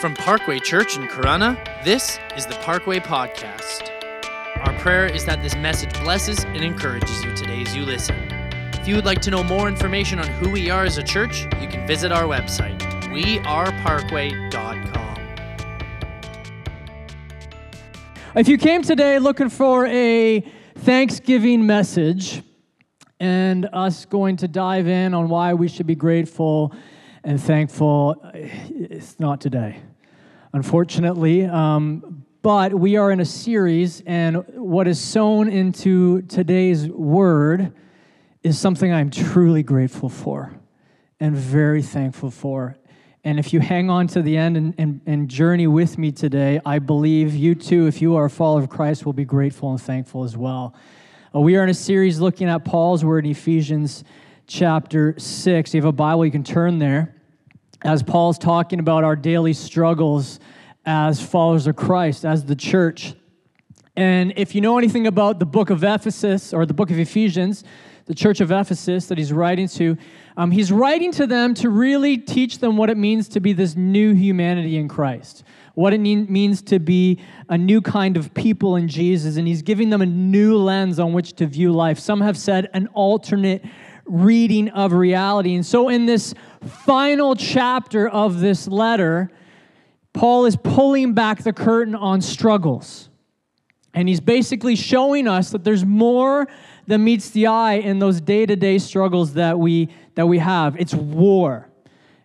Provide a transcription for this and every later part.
From Parkway Church in Corunna, this is the Parkway Podcast. Our prayer is that this message blesses and encourages you today as you listen. If you would like to know more information on who we are as a church, you can visit our website, weareparkway.com. If you came today looking for a Thanksgiving message and us going to dive in on why we should be grateful and thankful, it's not today, unfortunately. Um, but we are in a series, and what is sown into today's word is something I'm truly grateful for and very thankful for. And if you hang on to the end and, and, and, journey with me today, I believe you too, if you are a follower of Christ, will be grateful and thankful as well. Uh, we are in a series looking at Paul's word in Ephesians chapter 6. If you have a Bible, you can turn there. As Paul's talking about our daily struggles as followers of Christ, as the church. And if you know anything about the book of Ephesus or the book of Ephesians, the church of Ephesus that he's writing to, um, he's writing to them to really teach them what it means to be this new humanity in Christ, what it means to be a new kind of people in Jesus. And he's giving them a new lens on which to view life. Some have said an alternate reading of reality. And so, in this final chapter of this letter, Paul is pulling back the curtain on struggles. And he's basically showing us that there's more than meets the eye in those day-to-day struggles that we that we have. It's war.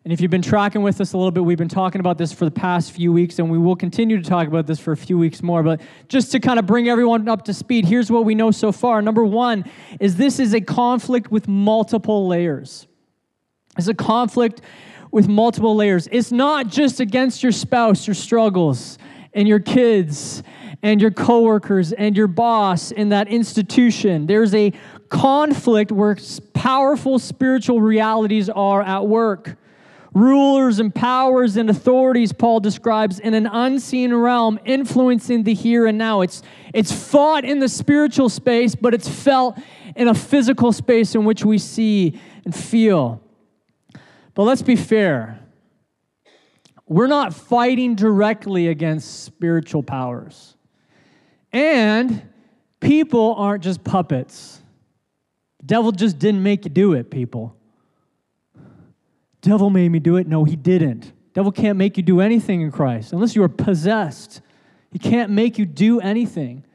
And if you've been tracking with us a little bit, we've been talking about this for the past few weeks, and we will continue to talk about this for a few weeks more. But just to kind of bring everyone up to speed, here's what we know so far. Number one is this is a conflict with multiple layers. It's a conflict with multiple layers. It's not just against your spouse, your struggles, and your kids, and your coworkers, and your boss in that institution. There's a conflict where powerful spiritual realities are at work. Rulers and powers and authorities, Paul describes, in an unseen realm, influencing the here and now. It's, it's fought in the spiritual space, but it's felt in a physical space in which we see and feel. But let's be fair. We're not fighting directly against spiritual powers. And people aren't just puppets. The devil just didn't make you do it, people. Devil made me do it. No, he didn't. Devil can't make you do anything in Christ unless you are possessed. He can't make you do anything.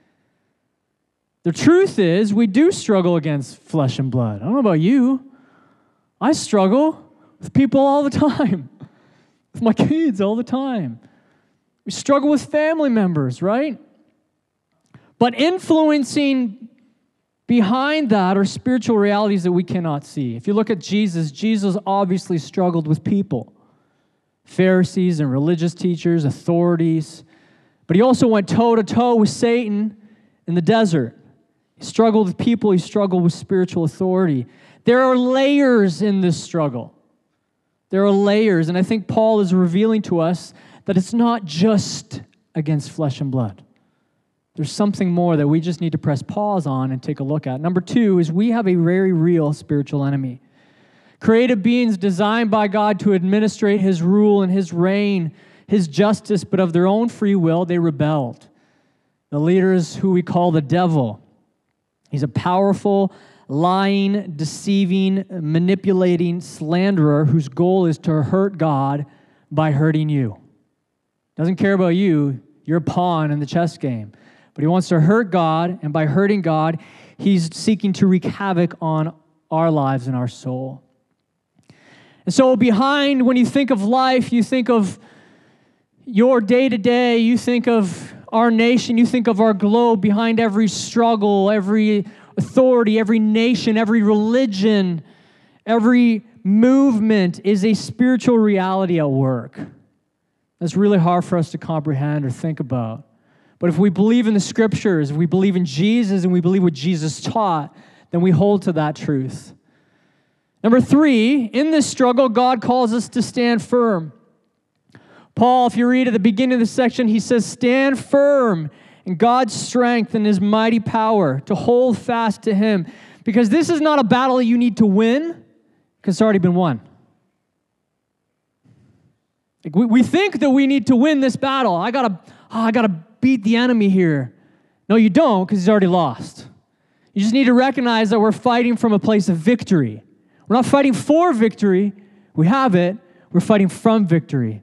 The truth is, we do struggle against flesh and blood. I don't know about you. I struggle with people all the time, with my kids all the time. We struggle with family members, right? But influencing behind that are spiritual realities that we cannot see. If you look at Jesus, Jesus obviously struggled with people Pharisees and religious teachers, authorities. But he also went toe to toe with Satan in the desert. He struggled with people, he struggled with spiritual authority. There are layers in this struggle. There are layers, and I think Paul is revealing to us that it's not just against flesh and blood. There's something more that we just need to press pause on and take a look at. Number two is we have a very real spiritual enemy. Created beings designed by God to administrate his rule and his reign, his justice, but of their own free will, they rebelled. The leader is who we call the devil. He's a powerful, lying, deceiving, manipulating slanderer whose goal is to hurt God by hurting you. Doesn't care about you, you're a pawn in the chess game. But he wants to hurt God, and by hurting God, he's seeking to wreak havoc on our lives and our soul. And so, behind, when you think of life, you think of your day to day, you think of our nation, you think of our globe, behind every struggle, every authority, every nation, every religion, every movement is a spiritual reality at work. That's really hard for us to comprehend or think about. But if we believe in the scriptures, if we believe in Jesus and we believe what Jesus taught, then we hold to that truth. Number three, in this struggle, God calls us to stand firm. Paul, if you read at the beginning of the section, he says, Stand firm and God's strength and his mighty power to hold fast to him. Because this is not a battle you need to win, because it's already been won. Like we, we think that we need to win this battle. I gotta, oh, I gotta beat the enemy here. No, you don't, because he's already lost. You just need to recognize that we're fighting from a place of victory. We're not fighting for victory, we have it, we're fighting from victory.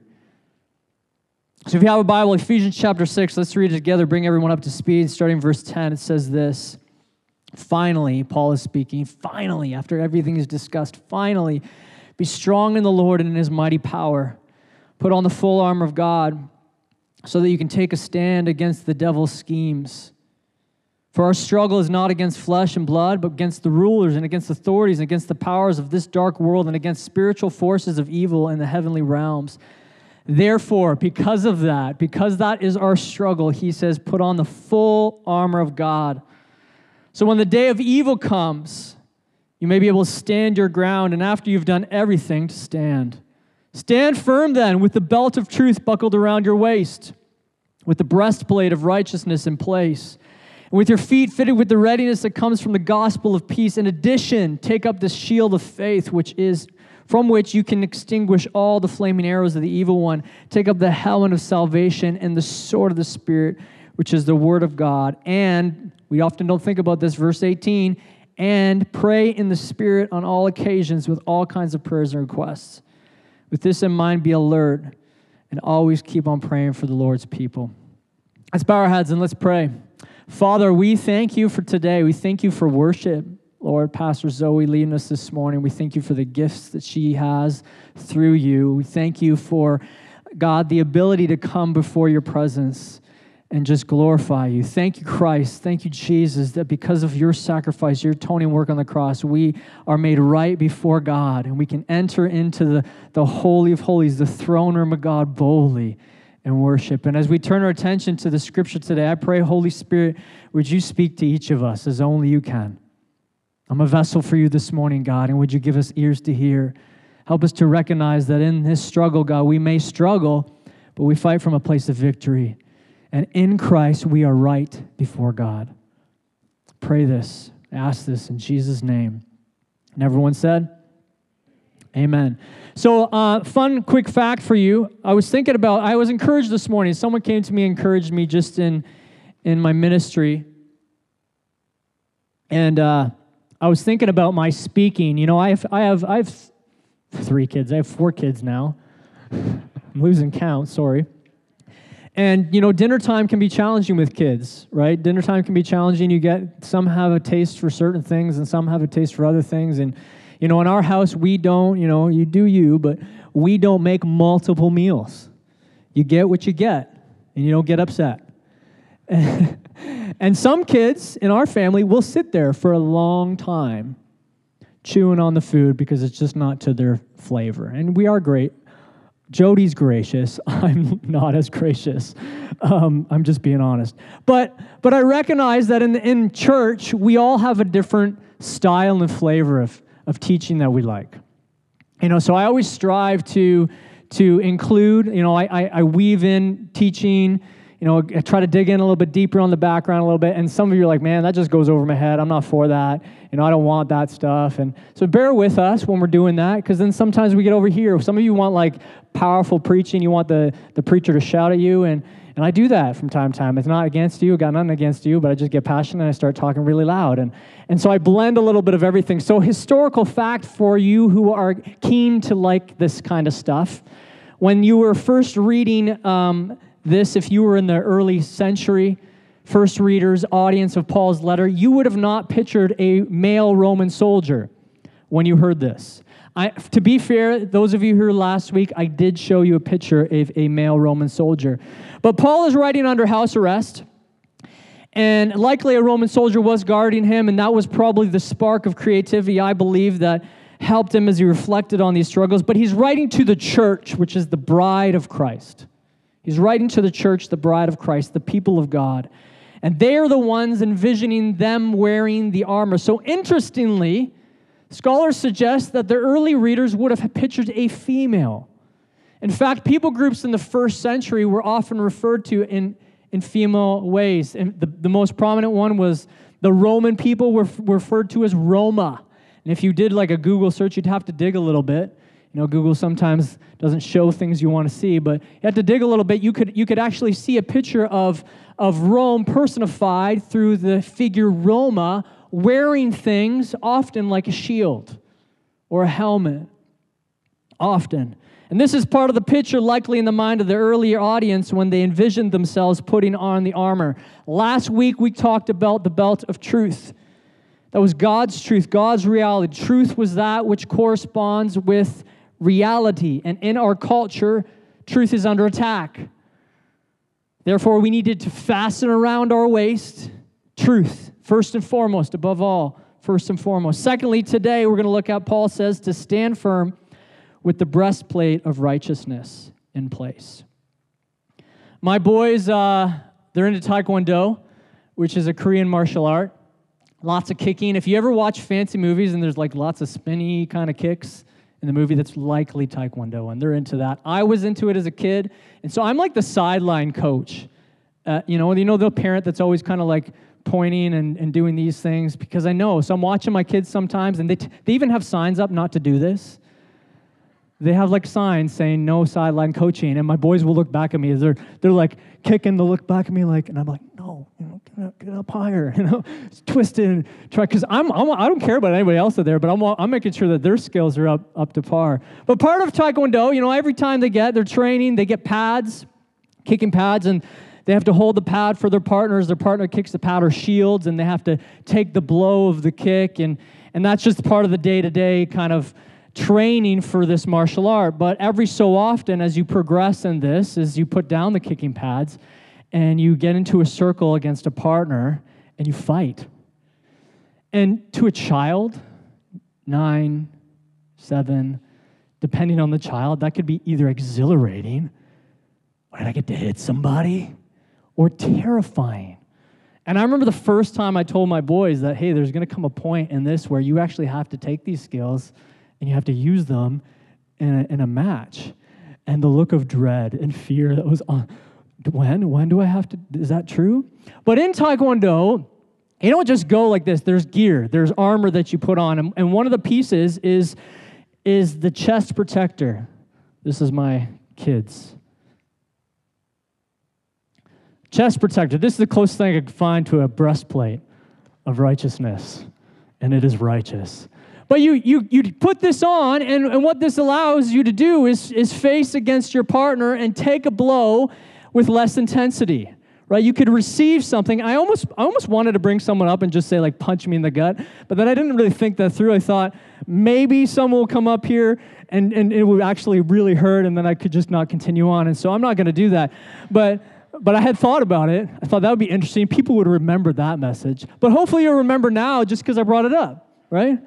So if you have a Bible, Ephesians chapter 6, let's read it together, bring everyone up to speed. Starting verse 10, it says this. Finally, Paul is speaking, finally, after everything is discussed, finally, be strong in the Lord and in his mighty power. Put on the full armor of God so that you can take a stand against the devil's schemes. For our struggle is not against flesh and blood, but against the rulers and against authorities and against the powers of this dark world and against spiritual forces of evil in the heavenly realms. Therefore, because of that, because that is our struggle, he says, put on the full armor of God. So when the day of evil comes, you may be able to stand your ground, and after you've done everything, to stand. Stand firm then, with the belt of truth buckled around your waist, with the breastplate of righteousness in place, and with your feet fitted with the readiness that comes from the gospel of peace. In addition, take up the shield of faith, which is from which you can extinguish all the flaming arrows of the evil one. Take up the helmet of salvation and the sword of the Spirit, which is the word of God. And we often don't think about this, verse 18, and pray in the Spirit on all occasions with all kinds of prayers and requests. With this in mind, be alert and always keep on praying for the Lord's people. Let's bow our heads and let's pray. Father, we thank you for today. We thank you for worship. Lord, Pastor Zoe leading us this morning. We thank you for the gifts that she has through you. We thank you for, God, the ability to come before your presence and just glorify you. Thank you, Christ. Thank you, Jesus, that because of your sacrifice, your atoning work on the cross, we are made right before God and we can enter into the, the Holy of Holies, the throne room of God boldly and worship. And as we turn our attention to the scripture today, I pray, Holy Spirit, would you speak to each of us as only you can? I'm a vessel for you this morning, God, and would you give us ears to hear? Help us to recognize that in this struggle, God, we may struggle, but we fight from a place of victory. And in Christ, we are right before God. Pray this, ask this in Jesus' name. And everyone said, Amen. So, uh, fun, quick fact for you. I was thinking about, I was encouraged this morning. Someone came to me, encouraged me just in, in my ministry. And uh, I was thinking about my speaking. You know, I have, I have, I have three kids. I have four kids now. I'm losing count, sorry. And you know, dinner time can be challenging with kids, right? Dinner time can be challenging. You get some have a taste for certain things, and some have a taste for other things. And you know, in our house, we don't. You know, you do you, but we don't make multiple meals. You get what you get, and you don't get upset. and some kids in our family will sit there for a long time chewing on the food because it's just not to their flavor. And we are great Jody's gracious. I'm not as gracious. Um, I'm just being honest. But but I recognize that in in church we all have a different style and flavor of of teaching that we like. You know, so I always strive to to include. You know, I I, I weave in teaching you know, try to dig in a little bit deeper on the background a little bit. And some of you are like, man, that just goes over my head. I'm not for that. You know, I don't want that stuff. And so bear with us when we're doing that, because then sometimes we get over here. Some of you want like powerful preaching. You want the, the preacher to shout at you. And, and I do that from time to time. It's not against you, got nothing against you, but I just get passionate and I start talking really loud. And, and so I blend a little bit of everything. So, historical fact for you who are keen to like this kind of stuff. When you were first reading um, this, if you were in the early century, first readers, audience of Paul's letter, you would have not pictured a male Roman soldier when you heard this. I, to be fair, those of you who were last week, I did show you a picture of a male Roman soldier. But Paul is writing under house arrest, and likely a Roman soldier was guarding him, and that was probably the spark of creativity, I believe, that helped him as he reflected on these struggles. But he's writing to the church, which is the bride of Christ. He's writing to the church, the bride of Christ, the people of God. And they are the ones envisioning them wearing the armor. So, interestingly, scholars suggest that the early readers would have pictured a female. In fact, people groups in the first century were often referred to in, in female ways. And the, the most prominent one was the Roman people were, were referred to as Roma. And if you did like a Google search, you'd have to dig a little bit. Know, Google sometimes doesn't show things you want to see, but you have to dig a little bit. You could, you could actually see a picture of, of Rome personified through the figure Roma wearing things often like a shield or a helmet. Often. And this is part of the picture, likely in the mind of the earlier audience when they envisioned themselves putting on the armor. Last week, we talked about the belt of truth. That was God's truth, God's reality. Truth was that which corresponds with reality. And in our culture, truth is under attack. Therefore, we needed to fasten around our waist truth, first and foremost, above all, first and foremost. Secondly, today we're going to look at, Paul says, to stand firm with the breastplate of righteousness in place. My boys, uh, they're into Taekwondo, which is a Korean martial art. Lots of kicking. If you ever watch fancy movies and there's like lots of spinny kind of kicks, in the movie that's likely Taekwondo, and they're into that. I was into it as a kid, and so I'm like the sideline coach. Uh, you know, you know the parent that's always kind of like pointing and, and doing these things because I know. So I'm watching my kids sometimes, and they, t- they even have signs up not to do this. They have like signs saying no sideline coaching, and my boys will look back at me as they're they're like kicking. They'll look back at me like, and I'm like, no, you know, get up, higher, you know, twist it, and try. Because I'm, I'm I don't care about anybody else out there, but I'm I'm making sure that their skills are up up to par. But part of Taekwondo, you know, every time they get their training, they get pads, kicking pads, and they have to hold the pad for their partners. Their partner kicks the pad or shields, and they have to take the blow of the kick, and and that's just part of the day to day kind of training for this martial art. But every so often, as you progress in this, as you put down the kicking pads and you get into a circle against a partner and you fight. And to a child, nine, seven, depending on the child, that could be either exhilarating, did I get to hit somebody? Or terrifying. And I remember the first time I told my boys that, hey, there's gonna come a point in this where you actually have to take these skills and you have to use them in a, in a match. And the look of dread and fear that was on. When? When do I have to? Is that true? But in Taekwondo, you don't just go like this. There's gear, there's armor that you put on. And, and one of the pieces is, is the chest protector. This is my kids. Chest protector. This is the closest thing I could find to a breastplate of righteousness, and it is righteous. But you, you, you put this on, and, and what this allows you to do is, is face against your partner and take a blow with less intensity. Right? You could receive something. I almost, I almost wanted to bring someone up and just say, like, punch me in the gut. But then I didn't really think that through. I thought maybe someone will come up here and, and it would actually really hurt, and then I could just not continue on. And so I'm not going to do that. But but I had thought about it. I thought that would be interesting. People would remember that message. But hopefully you'll remember now just because I brought it up, right?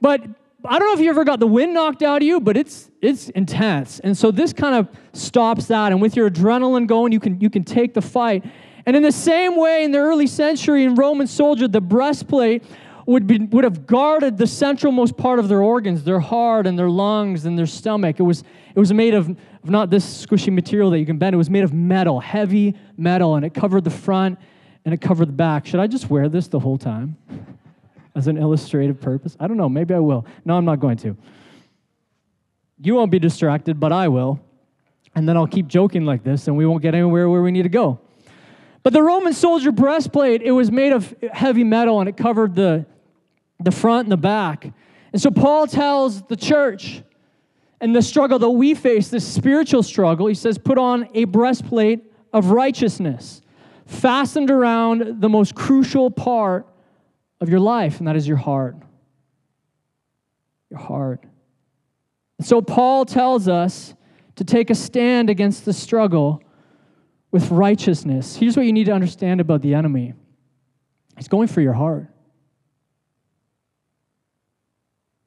But I don't know if you ever got the wind knocked out of you, but it's it's intense. And so this kind of stops that. And with your adrenaline going, you can you can take the fight. And in the same way, in the early century, in Roman soldier, the breastplate would be would have guarded the centralmost part of their organs, their heart and their lungs and their stomach. It was it was made of, of not this squishy material that you can bend. It was made of metal, heavy metal, and it covered the front and it covered the back. Should I just wear this the whole time? as an illustrative purpose? I don't know. Maybe I will. No, I'm not going to. You won't be distracted, but I will. And then I'll keep joking like this, and we won't get anywhere where we need to go. But the Roman soldier breastplate, it was made of heavy metal and it covered the, the front and the back. And so Paul tells the church and the struggle that we face, this spiritual struggle, he says, put on a breastplate of righteousness, fastened around the most crucial part of your life, and that is your heart. Your heart. And so Paul tells us to take a stand against the struggle with righteousness. Here's what you need to understand about the enemy he's going for your heart.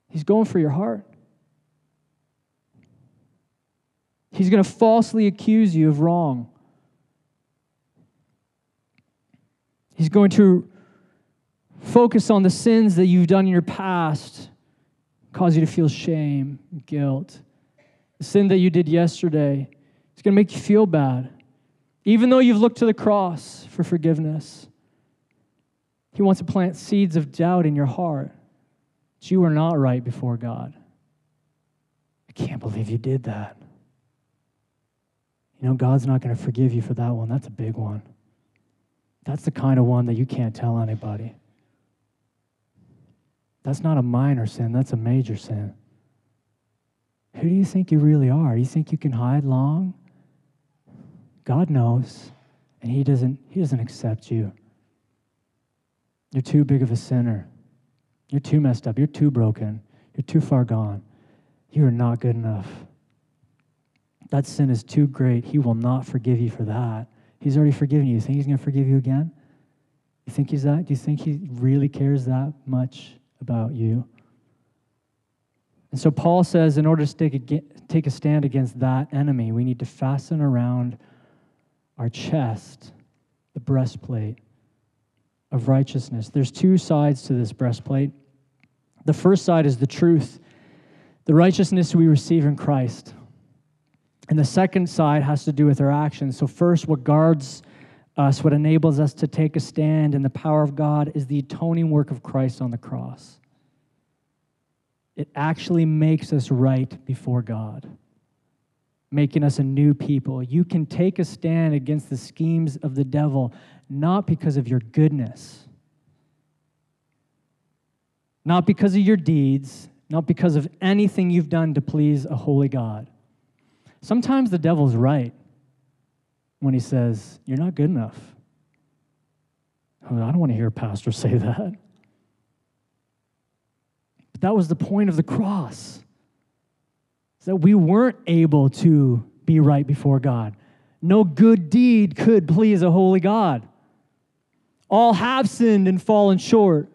He's going for your heart. He's going to falsely accuse you of wrong. He's going to Focus on the sins that you've done in your past, cause you to feel shame, guilt. The sin that you did yesterday is going to make you feel bad. Even though you've looked to the cross for forgiveness, He wants to plant seeds of doubt in your heart that you are not right before God. I can't believe you did that. You know, God's not going to forgive you for that one. That's a big one. That's the kind of one that you can't tell anybody. That's not a minor sin, that's a major sin. Who do you think you really are? You think you can hide long? God knows, and He doesn't, he doesn't accept you. You're too big of a sinner. You're too messed up. You're too broken. You're too far gone. You are not good enough. That sin is too great. He will not forgive you for that. He's already forgiven you. You think He's going to forgive you again? You think He's that? Do you think He really cares that much about you? And so Paul says, in order to take a, take a stand against that enemy, we need to fasten around our chest the breastplate of righteousness. There's two sides to this breastplate. The first side is the truth, the righteousness we receive in Christ. And the second side has to do with our actions. So, first, what guards us, what enables us to take a stand in the power of God, is the atoning work of Christ on the cross. It actually makes us right before God, making us a new people. You can take a stand against the schemes of the devil, not because of your goodness, not because of your deeds, not because of anything you've done to please a holy God. Sometimes the devil's right when he says, You're not good enough. I don't want to hear a pastor say that. But that was the point of the cross. That we weren't able to be right before God. No good deed could please a holy God. All have sinned and fallen short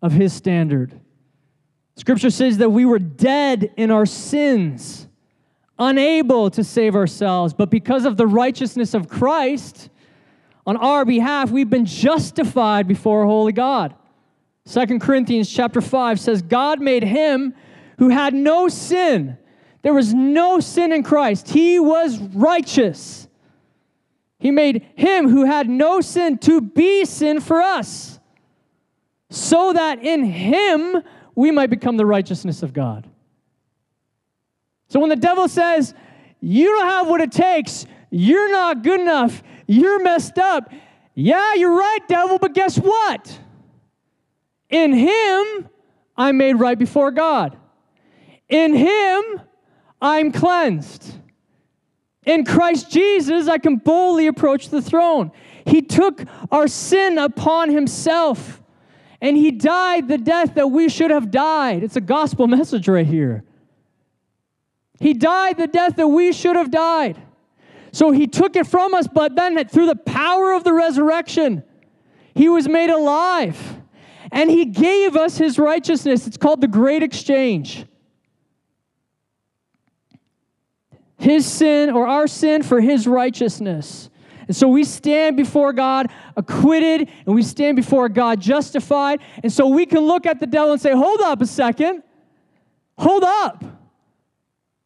of his standard. Scripture says that we were dead in our sins, unable to save ourselves, but because of the righteousness of Christ on our behalf, we've been justified before a holy God. Second Corinthians chapter 5 says, God made him who had no sin. There was no sin in Christ. He was righteous. He made him who had no sin to be sin for us, so that in him we might become the righteousness of God. So when the devil says, You don't have what it takes, you're not good enough, you're messed up, yeah, you're right, devil, but guess what? In him, I'm made right before God. In him, I'm cleansed. In Christ Jesus, I can boldly approach the throne. He took our sin upon himself and he died the death that we should have died. It's a gospel message right here. He died the death that we should have died. So he took it from us, but then through the power of the resurrection, he was made alive and he gave us his righteousness. It's called the great exchange. His sin or our sin for his righteousness. And so we stand before God acquitted and we stand before God justified. And so we can look at the devil and say, Hold up a second. Hold up.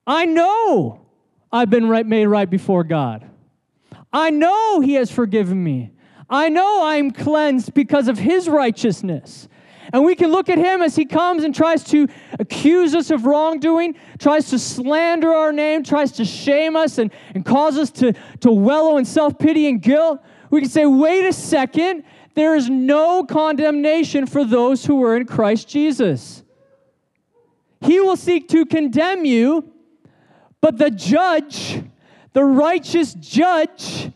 I know I've been right, made right before God. I know He has forgiven me. I know I'm cleansed because of his righteousness. And we can look at him as he comes and tries to accuse us of wrongdoing, tries to slander our name, tries to shame us and, and cause us to, to wallow in self pity and guilt. We can say, wait a second, there is no condemnation for those who are in Christ Jesus. He will seek to condemn you, but the judge, the righteous judge,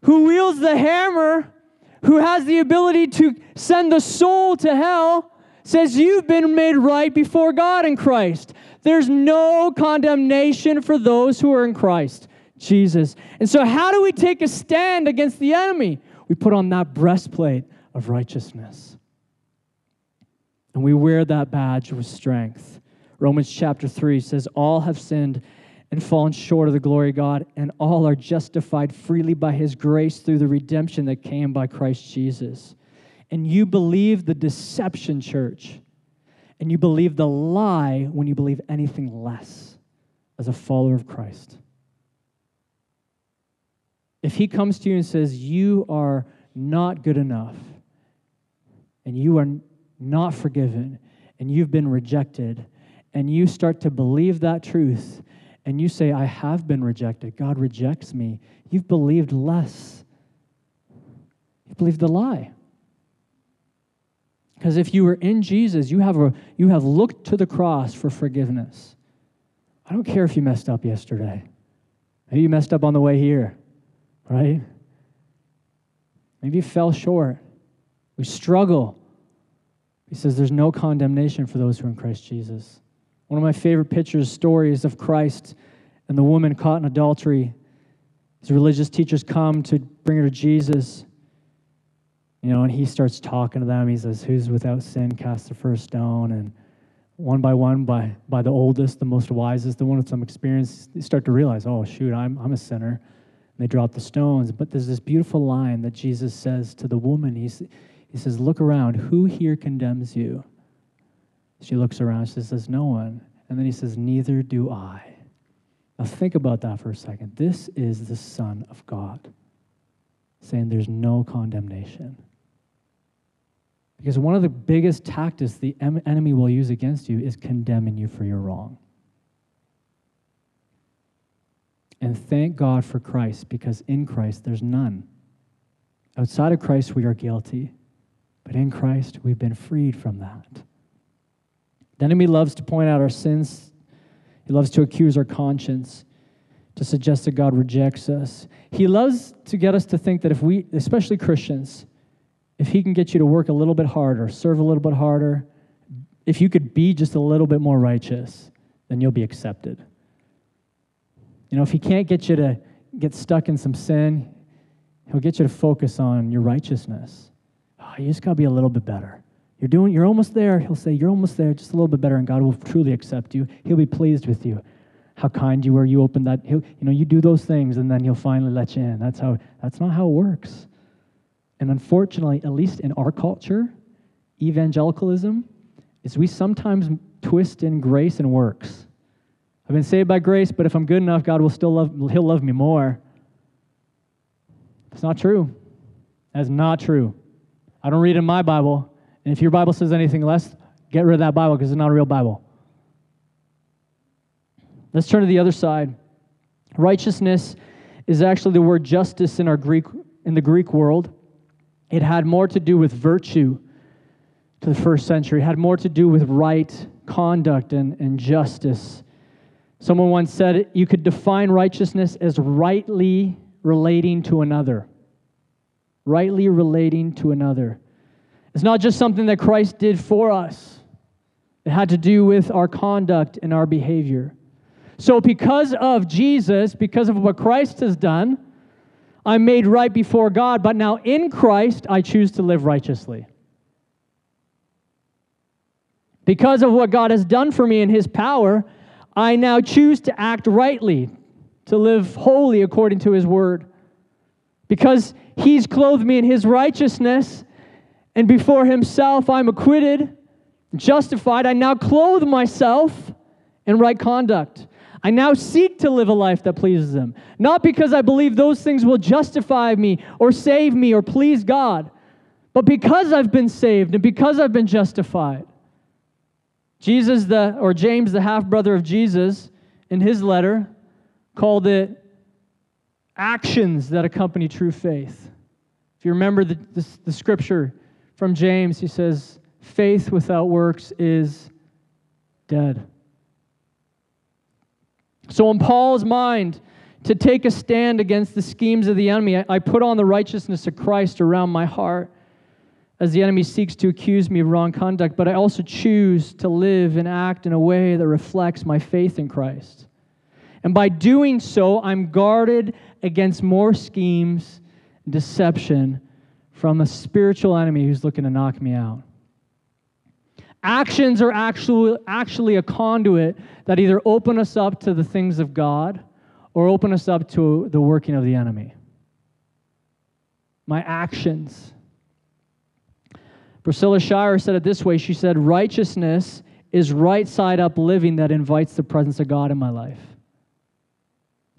who wields the hammer, who has the ability to send the soul to hell, says, You've been made right before God in Christ. There's no condemnation for those who are in Christ, Jesus. And so, how do we take a stand against the enemy? We put on that breastplate of righteousness. And we wear that badge with strength. Romans chapter 3 says, All have sinned and fallen short of the glory of God, and all are justified freely by his grace through the redemption that came by Christ Jesus. And you believe the deception, church, and you believe the lie when you believe anything less as a follower of Christ. If he comes to you and says, You are not good enough, and you are not forgiven, and you've been rejected, and you start to believe that truth, and you say, I have been rejected, God rejects me, you've believed less. You've believed the lie. Because if you were in Jesus, you have, a, you have looked to the cross for forgiveness. I don't care if you messed up yesterday. Maybe you messed up on the way here, right? Maybe you fell short. We struggle. He says there's no condemnation for those who are in Christ Jesus. One of my favorite pictures, stories of Christ and the woman caught in adultery. His religious teachers come to bring her to Jesus. You know, and he starts talking to them. He says, Who's without sin, cast the first stone. And one by one, by, by the oldest, the most wisest, the one with some experience, they start to realize, Oh, shoot, I'm, I'm a sinner. And they drop the stones. But there's this beautiful line that Jesus says to the woman. He's, he says, Look around. Who here condemns you? She looks around. She says, There's No one. And then he says, Neither do I. Now think about that for a second. This is the Son of God saying there's no condemnation. Because one of the biggest tactics the enemy will use against you is condemning you for your wrong. And thank God for Christ, because in Christ there's none. Outside of Christ, we are guilty, but in Christ, we've been freed from that. The enemy loves to point out our sins, he loves to accuse our conscience, to suggest that God rejects us. He loves to get us to think that if we, especially Christians, if he can get you to work a little bit harder, serve a little bit harder, if you could be just a little bit more righteous, then you'll be accepted. You know, if he can't get you to get stuck in some sin, he'll get you to focus on your righteousness. Oh, you just got to be a little bit better. You're doing you're almost there. He'll say you're almost there, just a little bit better and God will truly accept you. He'll be pleased with you. How kind you were, you opened that he'll, you know, you do those things and then he'll finally let you in. That's how that's not how it works. And unfortunately, at least in our culture, evangelicalism is we sometimes twist in grace and works. I've been saved by grace, but if I'm good enough, God will still love, he'll love me more. That's not true. That's not true. I don't read in my Bible. And if your Bible says anything less, get rid of that Bible because it's not a real Bible. Let's turn to the other side. Righteousness is actually the word justice in our Greek in the Greek world. It had more to do with virtue to the first century. It had more to do with right conduct and, and justice. Someone once said you could define righteousness as rightly relating to another. Rightly relating to another. It's not just something that Christ did for us, it had to do with our conduct and our behavior. So, because of Jesus, because of what Christ has done, I'm made right before God, but now in Christ, I choose to live righteously. Because of what God has done for me in His power, I now choose to act rightly, to live holy according to His word. Because He's clothed me in His righteousness, and before Himself I'm acquitted, justified, I now clothe myself in right conduct. I now seek to live a life that pleases Him. Not because I believe those things will justify me or save me or please God, but because I've been saved and because I've been justified. Jesus, the, or James, the half brother of Jesus, in his letter, called it actions that accompany true faith. If you remember the, the, the scripture from James, he says, faith without works is dead. So, in Paul's mind, to take a stand against the schemes of the enemy, I put on the righteousness of Christ around my heart as the enemy seeks to accuse me of wrong conduct, but I also choose to live and act in a way that reflects my faith in Christ. And by doing so, I'm guarded against more schemes deception from a spiritual enemy who's looking to knock me out. Actions are actually, actually a conduit that either open us up to the things of God or open us up to the working of the enemy. My actions. Priscilla Shirer said it this way She said, Righteousness is right side up living that invites the presence of God in my life.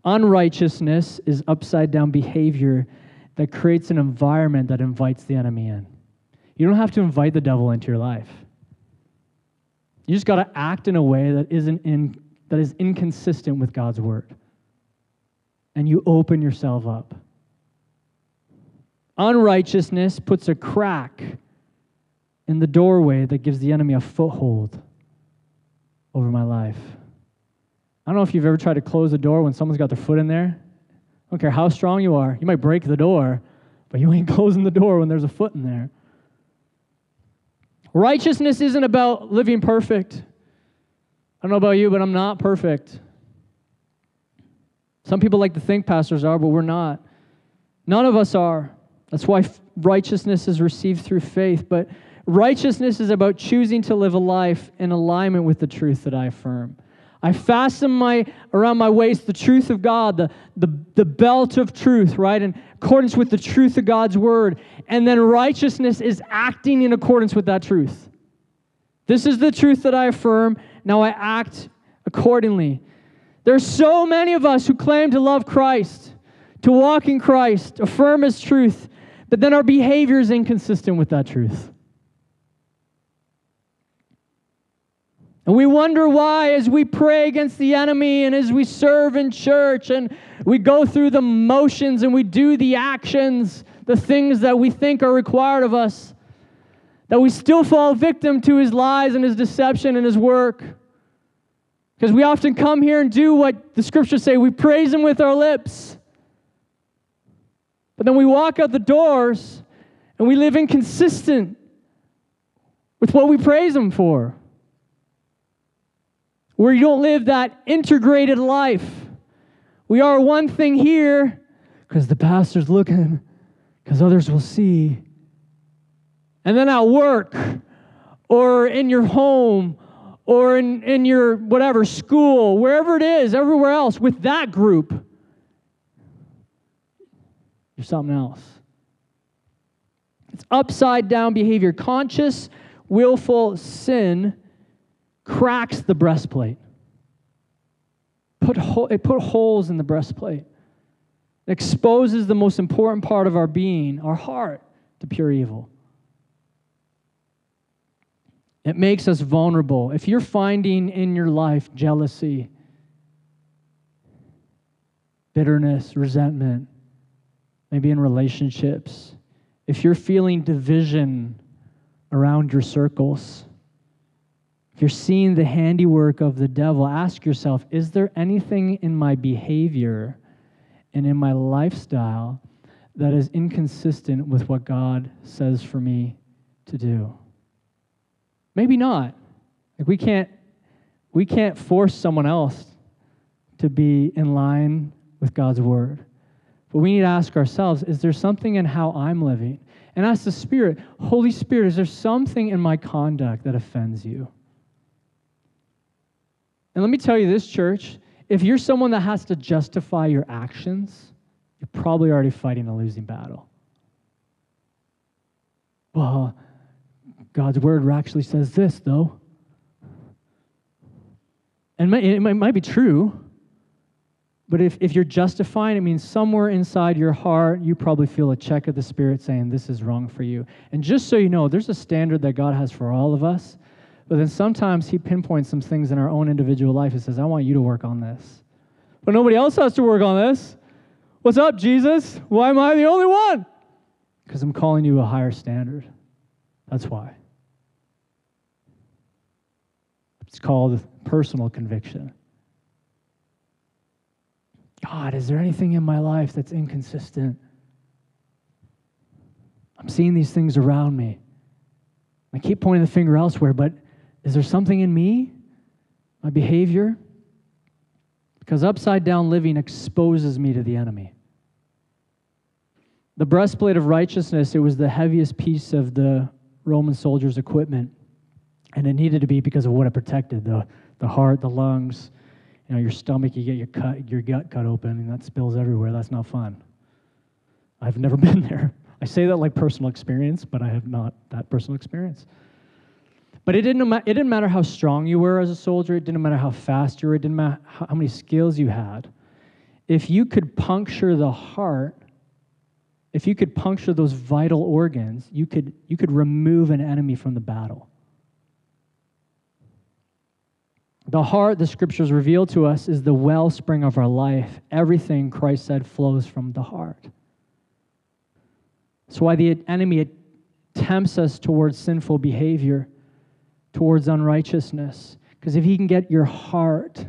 Unrighteousness is upside down behavior that creates an environment that invites the enemy in. You don't have to invite the devil into your life. You just got to act in a way that isn't in that is inconsistent with God's word. And you open yourself up. Unrighteousness puts a crack in the doorway that gives the enemy a foothold over my life. I don't know if you've ever tried to close a door when someone's got their foot in there. I don't care how strong you are. You might break the door, but you ain't closing the door when there's a foot in there. Righteousness isn't about living perfect. I don't know about you, but I'm not perfect. Some people like to think pastors are, but we're not. None of us are. That's why righteousness is received through faith. But righteousness is about choosing to live a life in alignment with the truth that I affirm. I fasten my around my waist the truth of God, the, the, the belt of truth, right? In accordance with the truth of God's word. And then righteousness is acting in accordance with that truth. This is the truth that I affirm. Now I act accordingly. There's so many of us who claim to love Christ, to walk in Christ, affirm his truth, but then our behavior is inconsistent with that truth. And we wonder why, as we pray against the enemy and as we serve in church and we go through the motions and we do the actions, the things that we think are required of us, that we still fall victim to his lies and his deception and his work. Because we often come here and do what the scriptures say we praise him with our lips. But then we walk out the doors and we live inconsistent with what we praise him for where you don't live that integrated life. We are one thing here because the pastor's looking, because others will see. And then at work or in your home or in, in your whatever school, wherever it is, everywhere else, with that group, you're something else. It's upside down behavior. Conscious, willful sin cracks the breastplate. Put ho- it put holes in the breastplate. It exposes the most important part of our being, our heart, to pure evil. It makes us vulnerable. If you're finding in your life jealousy, bitterness, resentment, maybe in relationships, if you're feeling division around your circles, you're seeing the handiwork of the devil, ask yourself is there anything in my behavior and in my lifestyle that is inconsistent with what God says for me to do? Maybe not. Like we can't we can't force someone else to be in line with God's word. But we need to ask ourselves is there something in how I'm living? And ask the Spirit, Holy Spirit, is there something in my conduct that offends you? And let me tell you this, church if you're someone that has to justify your actions, you're probably already fighting a losing battle. Well, God's word actually says this, though. And it might be true, but if, if you're justifying, it means somewhere inside your heart, you probably feel a check of the Spirit saying, This is wrong for you. And just so you know, there's a standard that God has for all of us. But then sometimes he pinpoints some things in our own individual life and says, I want you to work on this. But nobody else has to work on this. What's up, Jesus? Why am I the only one? Because I'm calling you a higher standard. That's why. It's called personal conviction. God, is there anything in my life that's inconsistent? I'm seeing these things around me. I keep pointing the finger elsewhere, but is there something in me, my behavior? Because upside down living exposes me to the enemy. The breastplate of righteousness, it was the heaviest piece of the Roman soldiers' equipment. And it needed to be because of what it protected the, the heart, the lungs, you know, your stomach, you get your, cut, your gut cut open, and that spills everywhere. That's not fun. I've never been there. I say that like personal experience, but I have not that personal experience. But it didn't, it didn't matter how strong you were as a soldier, it didn't matter how fast you were, it didn't matter how many skills you had. If you could puncture the heart, if you could puncture those vital organs, you could, you could remove an enemy from the battle. The heart, the scriptures reveal to us, is the wellspring of our life. Everything Christ said flows from the heart. That's why the enemy tempts us towards sinful behavior, towards unrighteousness. Because if he can get your heart,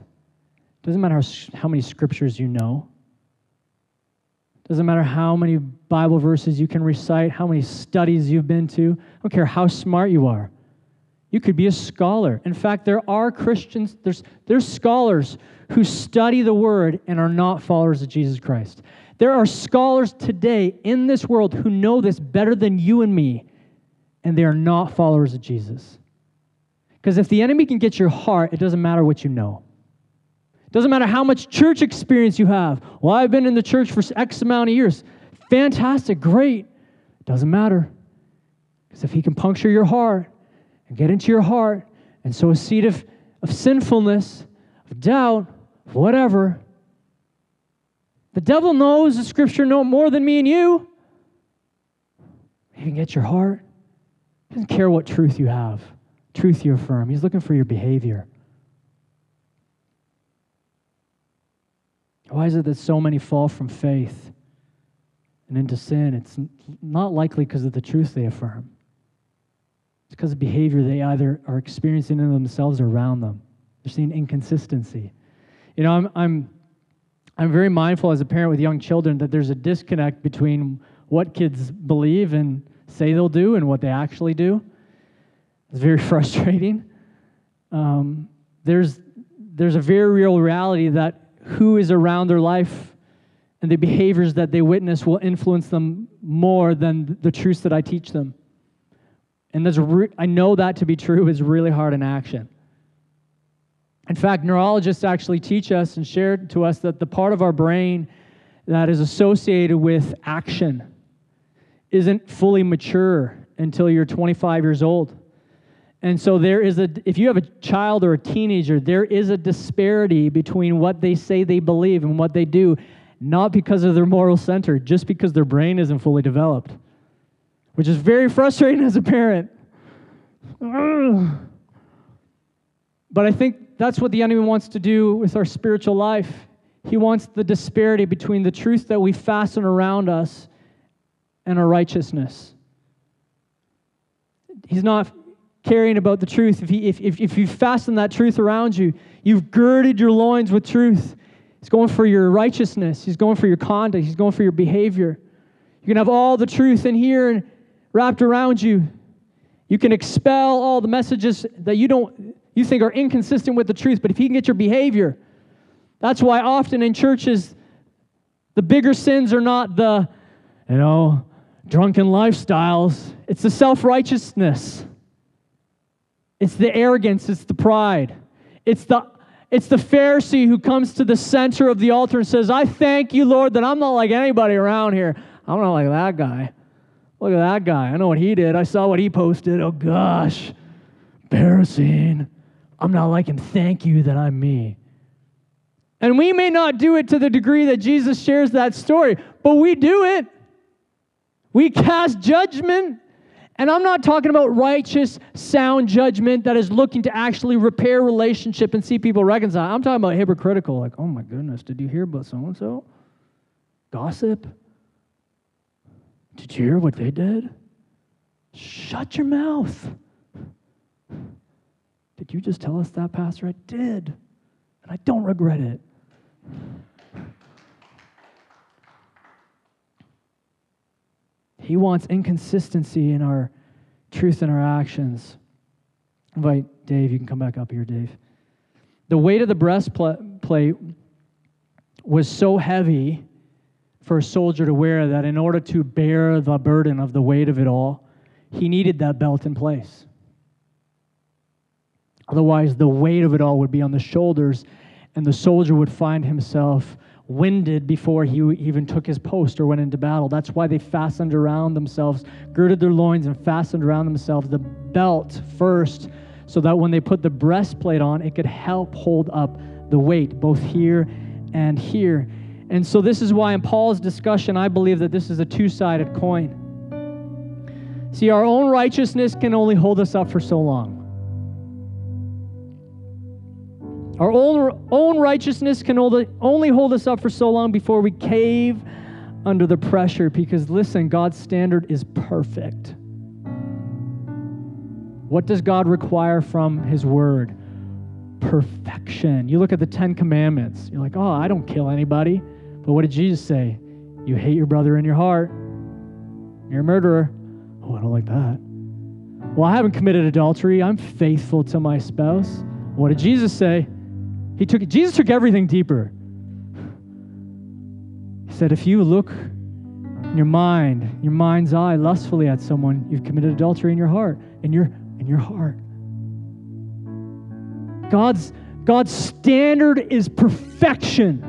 doesn't matter how, how many scriptures you know, doesn't matter how many Bible verses you can recite, how many studies you've been to, I don't care how smart you are. You could be a scholar. In fact, there are Christians, there's, there's scholars who study the word and are not followers of Jesus Christ. There are scholars today in this world who know this better than you and me, and they are not followers of Jesus. Because if the enemy can get your heart, it doesn't matter what you know. It doesn't matter how much church experience you have. Well, I've been in the church for X amount of years. Fantastic, great. Doesn't matter. Because if he can puncture your heart, and get into your heart and sow a seed of, of sinfulness, of doubt, whatever. The devil knows the scripture no more than me and you. He can get your heart. He doesn't care what truth you have, truth you affirm. He's looking for your behavior. Why is it that so many fall from faith and into sin? It's not likely because of the truth they affirm. It's because of behavior they either are experiencing in themselves or around them. They're seeing inconsistency. You know, I'm, I'm, I'm very mindful as a parent with young children that there's a disconnect between what kids believe and say they'll do and what they actually do. It's very frustrating. Um, there's, there's a very real reality that who is around their life and the behaviors that they witness will influence them more than the truths that I teach them. And that's re- I know that to be true is really hard in action. In fact, neurologists actually teach us and share to us that the part of our brain that is associated with action isn't fully mature until you're 25 years old. And so there is a if you have a child or a teenager, there is a disparity between what they say they believe and what they do, not because of their moral center, just because their brain isn't fully developed which is very frustrating as a parent. But I think that's what the enemy wants to do with our spiritual life. He wants the disparity between the truth that we fasten around us and our righteousness. He's not caring about the truth. If, he, if, if, if you fasten that truth around you, you've girded your loins with truth. He's going for your righteousness, He's going for your conduct, He's going for your behavior. You can have all the truth in here and wrapped around you. You can expel all the messages that you don't you think are inconsistent with the truth, but if you can get your behavior, that's why often in churches the bigger sins are not the you know drunken lifestyles, it's the self-righteousness. It's the arrogance, it's the pride. It's the it's the Pharisee who comes to the center of the altar and says, I thank you, Lord, that I'm not like anybody around here. I'm not like that guy. Look at that guy. I know what he did. I saw what he posted. Oh gosh, embarrassing. I'm not like him. Thank you that I'm me. And we may not do it to the degree that Jesus shares that story, but we do it. We cast judgment. And I'm not talking about righteous, sound judgment that is looking to actually repair relationship and see people reconcile. I'm talking about hypocritical, like, oh my goodness, did you hear about so and so? Gossip? Did you hear what they did? Shut your mouth. Did you just tell us that, Pastor? I did. And I don't regret it. He wants inconsistency in our truth and our actions. Invite Dave, you can come back up here, Dave. The weight of the breastplate was so heavy for a soldier to wear that in order to bear the burden of the weight of it all, he needed that belt in place. Otherwise, the weight of it all would be on the shoulders, and the soldier would find himself winded before he even took his post or went into battle. That's why they fastened around themselves, girded their loins, and fastened around themselves the belt first, so that when they put the breastplate on, it could help hold up the weight, both here and here. And so, this is why in Paul's discussion, I believe that this is a two sided coin. See, our own righteousness can only hold us up for so long. Our own, own righteousness can only hold us up for so long before we cave under the pressure because, listen, God's standard is perfect. What does God require from His Word? Perfection. You look at the Ten Commandments, you're like, oh, I don't kill anybody. But what did Jesus say? You hate your brother in your heart. You're a murderer. Oh, I don't like that. Well, I haven't committed adultery. I'm faithful to my spouse. What did Jesus say? He took Jesus took everything deeper. He said, if you look in your mind, your mind's eye, lustfully at someone, you've committed adultery in your heart, in your in your heart. God's God's standard is perfection.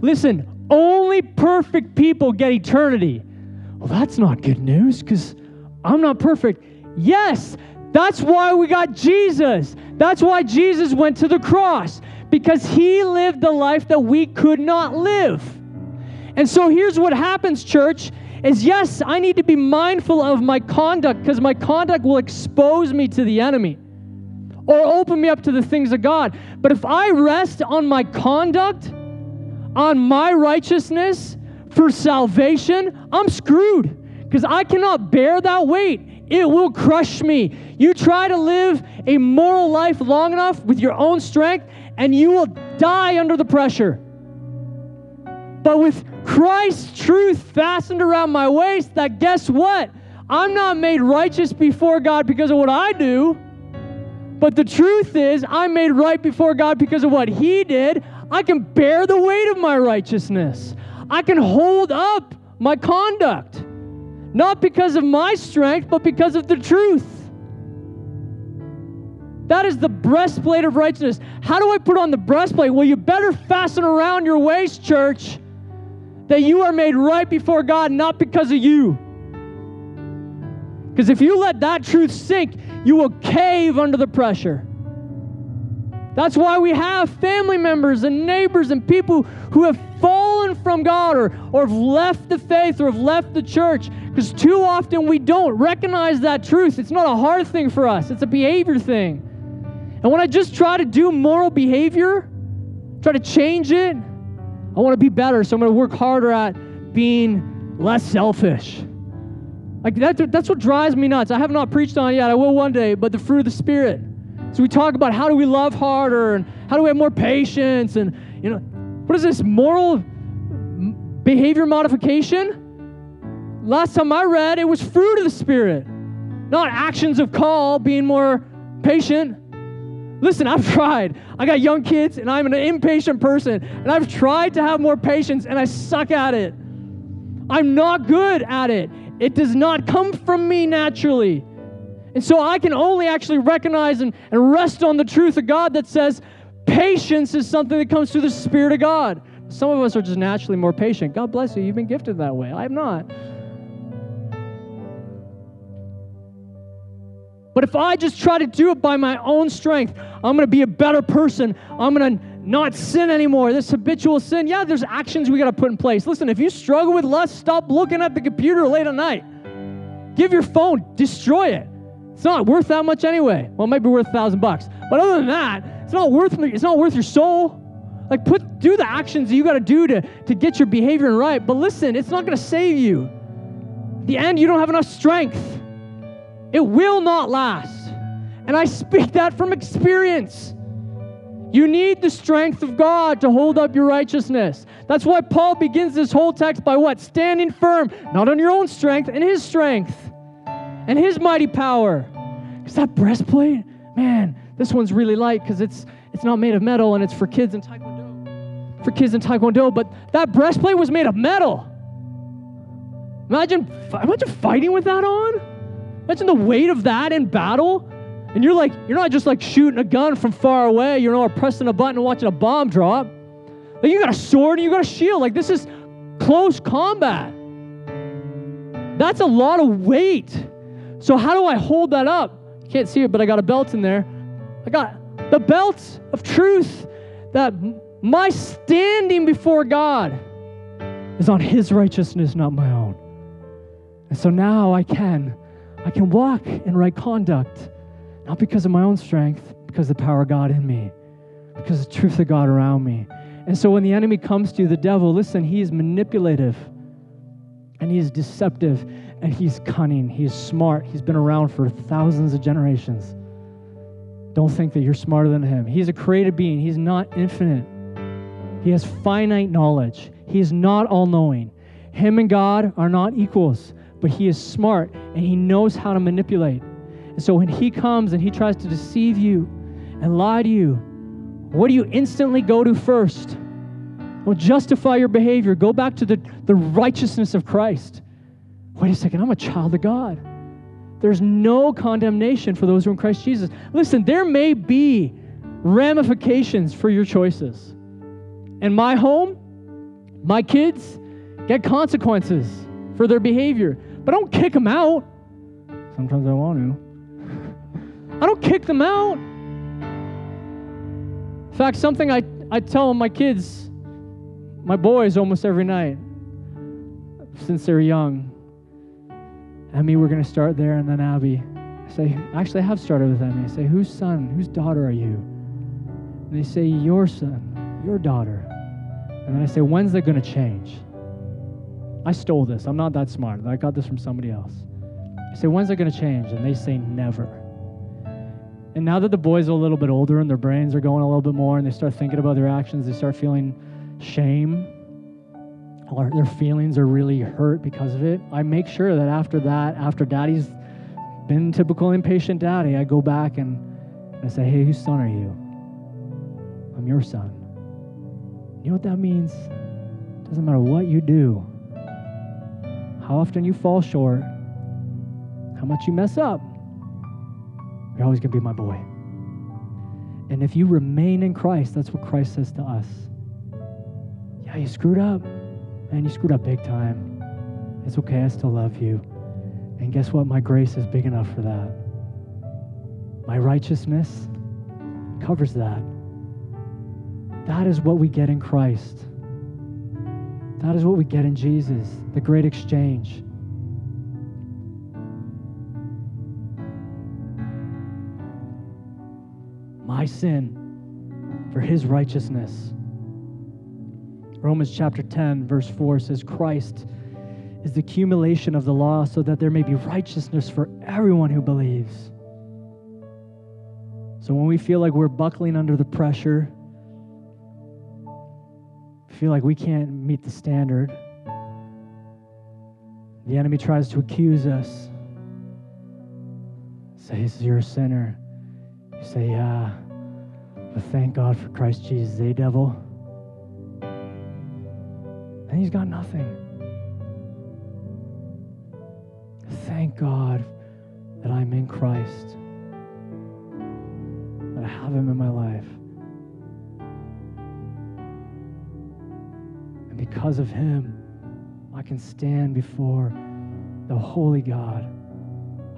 Listen, only perfect people get eternity. Well, that's not good news because I'm not perfect. Yes, that's why we got Jesus. That's why Jesus went to the cross because he lived the life that we could not live. And so here's what happens, church, is yes, I need to be mindful of my conduct because my conduct will expose me to the enemy or open me up to the things of God. But if I rest on my conduct, on my righteousness for salvation, I'm screwed because I cannot bear that weight. It will crush me. You try to live a moral life long enough with your own strength, and you will die under the pressure. But with Christ's truth fastened around my waist, that guess what? I'm not made righteous before God because of what I do. But the truth is, I'm made right before God because of what He did. I can bear the weight of my righteousness. I can hold up my conduct. Not because of my strength, but because of the truth. That is the breastplate of righteousness. How do I put on the breastplate? Well, you better fasten around your waist, church, that you are made right before God, not because of you. Because if you let that truth sink, you will cave under the pressure. That's why we have family members and neighbors and people who have fallen from God or, or have left the faith or have left the church. Because too often we don't recognize that truth. It's not a hard thing for us, it's a behavior thing. And when I just try to do moral behavior, try to change it, I want to be better. So I'm going to work harder at being less selfish. Like that, that's what drives me nuts. I have not preached on it yet. I will one day, but the fruit of the Spirit. So we talk about how do we love harder and how do we have more patience and you know what is this moral behavior modification? Last time I read, it was fruit of the spirit, not actions of call, being more patient. Listen, I've tried. I got young kids and I'm an impatient person and I've tried to have more patience and I suck at it. I'm not good at it. It does not come from me naturally. And so I can only actually recognize and, and rest on the truth of God that says patience is something that comes through the Spirit of God. Some of us are just naturally more patient. God bless you. You've been gifted that way. I'm not. But if I just try to do it by my own strength, I'm going to be a better person. I'm going to not sin anymore. This habitual sin, yeah, there's actions we got to put in place. Listen, if you struggle with lust, stop looking at the computer late at night. Give your phone, destroy it. It's not worth that much anyway. Well, it might be worth a thousand bucks. But other than that, it's not worth it's not worth your soul. Like put do the actions that you gotta do to, to get your behavior right. But listen, it's not gonna save you. the end, you don't have enough strength. It will not last. And I speak that from experience. You need the strength of God to hold up your righteousness. That's why Paul begins this whole text by what? Standing firm, not on your own strength, in his strength and his mighty power. Because that breastplate, man, this one's really light because it's it's not made of metal and it's for kids in Taekwondo. For kids in Taekwondo, but that breastplate was made of metal. Imagine, imagine fighting with that on. Imagine the weight of that in battle. And you're like, you're not just like shooting a gun from far away, you know, or pressing a button and watching a bomb drop. Like you got a sword and you got a shield. Like this is close combat. That's a lot of weight. So, how do I hold that up? You can't see it, but I got a belt in there. I got the belt of truth that my standing before God is on His righteousness, not my own. And so now I can. I can walk in right conduct, not because of my own strength, because of the power of God in me. because the truth of God around me. And so when the enemy comes to you, the devil, listen, he is manipulative and he is deceptive and he's cunning. He's smart. He's been around for thousands of generations. Don't think that you're smarter than him. He's a created being, he's not infinite. He has finite knowledge. He is not all knowing. Him and God are not equals, but he is smart and he knows how to manipulate. And so when he comes and he tries to deceive you and lie to you, what do you instantly go to first? Well, justify your behavior. Go back to the, the righteousness of Christ. Wait a second, I'm a child of God. There's no condemnation for those who are in Christ Jesus. Listen, there may be ramifications for your choices. In my home, my kids get consequences for their behavior, but I don't kick them out. Sometimes I want to. I don't kick them out. In fact, something I, I tell my kids, my boys, almost every night since they're young. Emmy, we're going to start there, and then Abby. I say, actually, I have started with Emmy. I say, whose son, whose daughter are you? And they say, your son, your daughter. And then I say, when's that going to change? I stole this. I'm not that smart. I got this from somebody else. I say, when's it going to change? And they say, never. And now that the boys are a little bit older and their brains are going a little bit more and they start thinking about their actions, they start feeling shame or their feelings are really hurt because of it. I make sure that after that, after daddy's been typical impatient daddy, I go back and I say, hey, whose son are you? I'm your son. You know what that means? Doesn't matter what you do, how often you fall short, how much you mess up, you're always going to be my boy. And if you remain in Christ, that's what Christ says to us. Yeah, you screwed up. Man, you screwed up big time. It's okay, I still love you. And guess what? My grace is big enough for that. My righteousness covers that. That is what we get in Christ. That is what we get in Jesus, the great exchange. My sin for his righteousness. Romans chapter 10, verse 4 says, Christ is the accumulation of the law so that there may be righteousness for everyone who believes. So when we feel like we're buckling under the pressure, feel like we can't meet the standard, the enemy tries to accuse us. Says you're a sinner. You say, yeah, but thank God for Christ Jesus, eh, devil? And he's got nothing. Thank God that I'm in Christ, that I have him in my life. And because of him, I can stand before the holy God.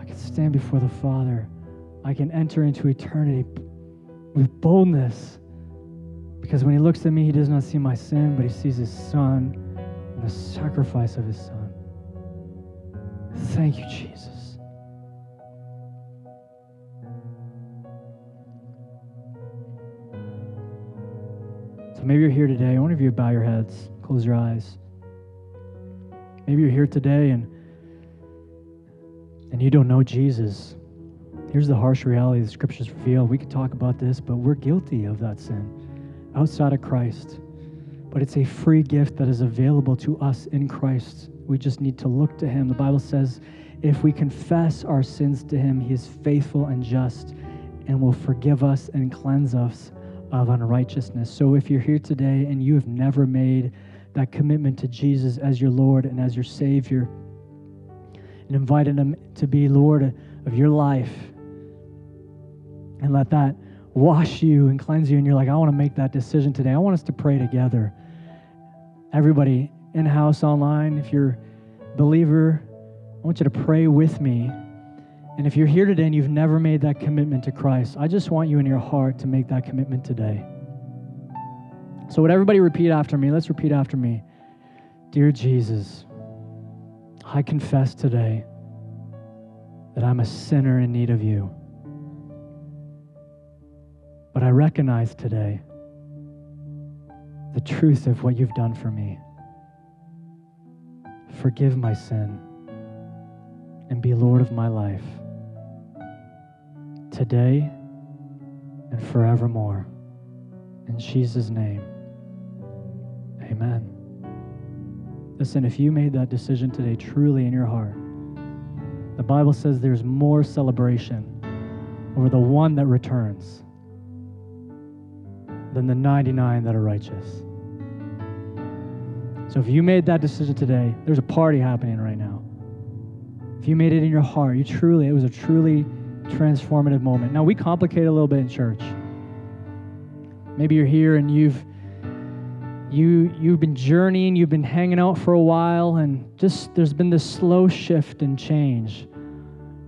I can stand before the Father. I can enter into eternity with boldness. Because when he looks at me, he does not see my sin, but he sees his son and the sacrifice of his son. Thank you, Jesus. So maybe you're here today. I want you to bow your heads. Close your eyes. Maybe you're here today and and you don't know Jesus. Here's the harsh reality the scriptures reveal. We could talk about this, but we're guilty of that sin outside of Christ. But it's a free gift that is available to us in Christ. We just need to look to Him. The Bible says, if we confess our sins to Him, He is faithful and just and will forgive us and cleanse us of unrighteousness. So if you're here today and you have never made that commitment to Jesus as your Lord and as your Savior, and invited Him to be Lord of your life, and let that wash you and cleanse you, and you're like, I want to make that decision today. I want us to pray together. Everybody in house, online, if you're a believer, I want you to pray with me. And if you're here today and you've never made that commitment to Christ, I just want you in your heart to make that commitment today. So, would everybody repeat after me? Let's repeat after me. Dear Jesus, I confess today that I'm a sinner in need of you. But I recognize today the truth of what you've done for me. Forgive my sin and be Lord of my life today and forevermore. In Jesus' name, amen. Listen, if you made that decision today truly in your heart, the Bible says there's more celebration over the one that returns than the 99 that are righteous. So if you made that decision today, there's a party happening right now. If you made it in your heart, you truly, it was a truly transformative moment. Now, we complicate a little bit in church. Maybe you're here and you've you you've been journeying, you've been hanging out for a while and just there's been this slow shift and change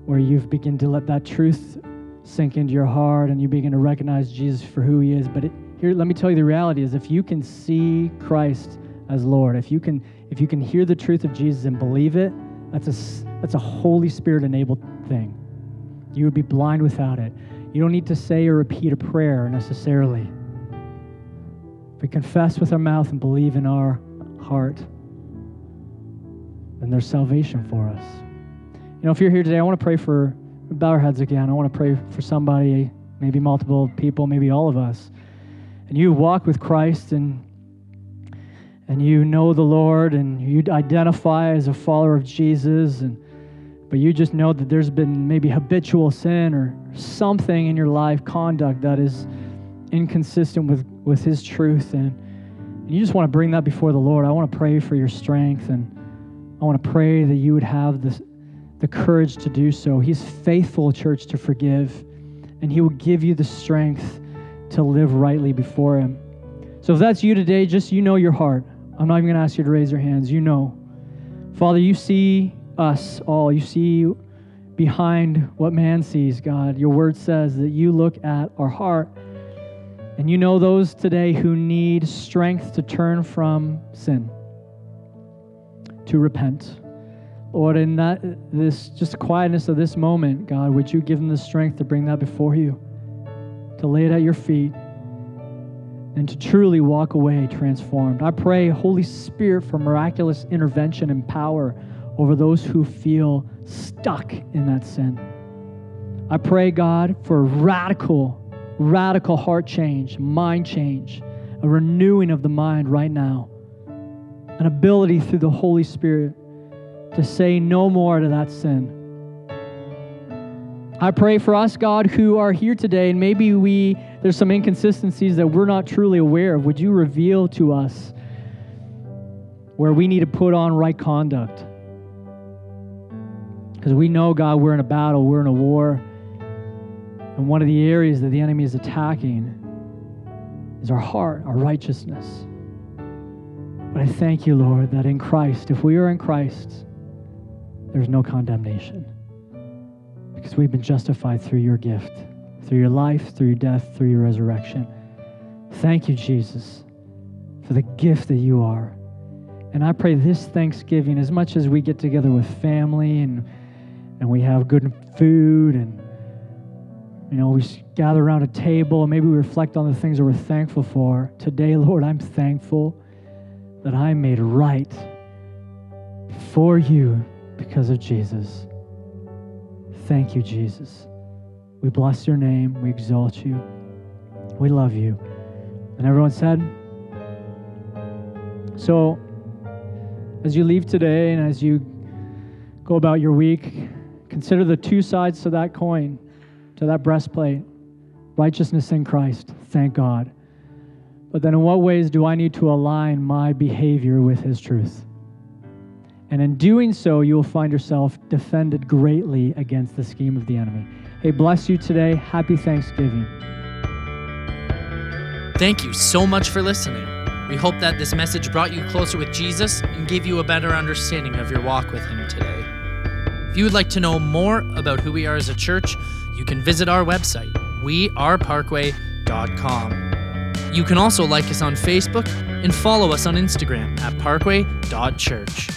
where you've begun to let that truth sink into your heart and you begin to recognize Jesus for who he is. But it, here let me tell you the reality is if you can see Christ as Lord, if you can if you can hear the truth of Jesus and believe it, that's a that's a Holy Spirit enabled thing. You would be blind without it. You don't need to say or repeat a prayer necessarily. If we confess with our mouth and believe in our heart, then there's salvation for us. You know, if you're here today, I want to pray for, bow our heads again. I want to pray for somebody, maybe multiple people, maybe all of us. And you walk with Christ and and you know the Lord and you identify as a follower of Jesus and but you just know that there's been maybe habitual sin or something in your life conduct that is inconsistent with with his truth and, and you just want to bring that before the Lord. I want to pray for your strength and I want to pray that you would have the the courage to do so. He's faithful, church, to forgive, and He will give you the strength to live rightly before Him. So if that's you today, just you know your heart. I'm not even going to ask you to raise your hands. You know. Father, you see us all. You see behind what man sees, God. Your word says that you look at our heart. And you know those today who need strength to turn from sin, to repent. Lord, in that this just quietness of this moment, God, would you give them the strength to bring that before you, to lay it at your feet, and to truly walk away transformed. I pray, Holy Spirit, for miraculous intervention and power over those who feel stuck in that sin. I pray, God, for radical, radical heart change, mind change, a renewing of the mind right now, an ability through the Holy Spirit to say no more to that sin. I pray for us, God, who are here today, and maybe we there's some inconsistencies that we're not truly aware of. Would you reveal to us where we need to put on right conduct? Because we know, God, we're in a battle, we're in a war. And one of the areas that the enemy is attacking is our heart, our righteousness. But I thank you, Lord, that in Christ, if we are in Christ, there's no condemnation. Because we've been justified through your gift, through your life, through your death, through your resurrection. Thank you, Jesus, for the gift that you are. And I pray this Thanksgiving, as much as we get together with family and and we have good food and you know we gather around a table and maybe we reflect on the things that we're thankful for today lord i'm thankful that i'm made right for you because of jesus thank you jesus. We bless your name. We exalt you. We love you. And everyone said so as you leave today and as you go about your week Consider the two sides to that coin, to that breastplate righteousness in Christ, thank God. But then, in what ways do I need to align my behavior with His truth? And in doing so, you will find yourself defended greatly against the scheme of the enemy. Hey, bless you today. Happy Thanksgiving. Thank you so much for listening. We hope that this message brought you closer with Jesus and gave you a better understanding of your walk with Him today. If you would like to know more about who we are as a church, you can visit our website, weareparkway.com. You can also like us on Facebook and follow us on Instagram at parkway.church.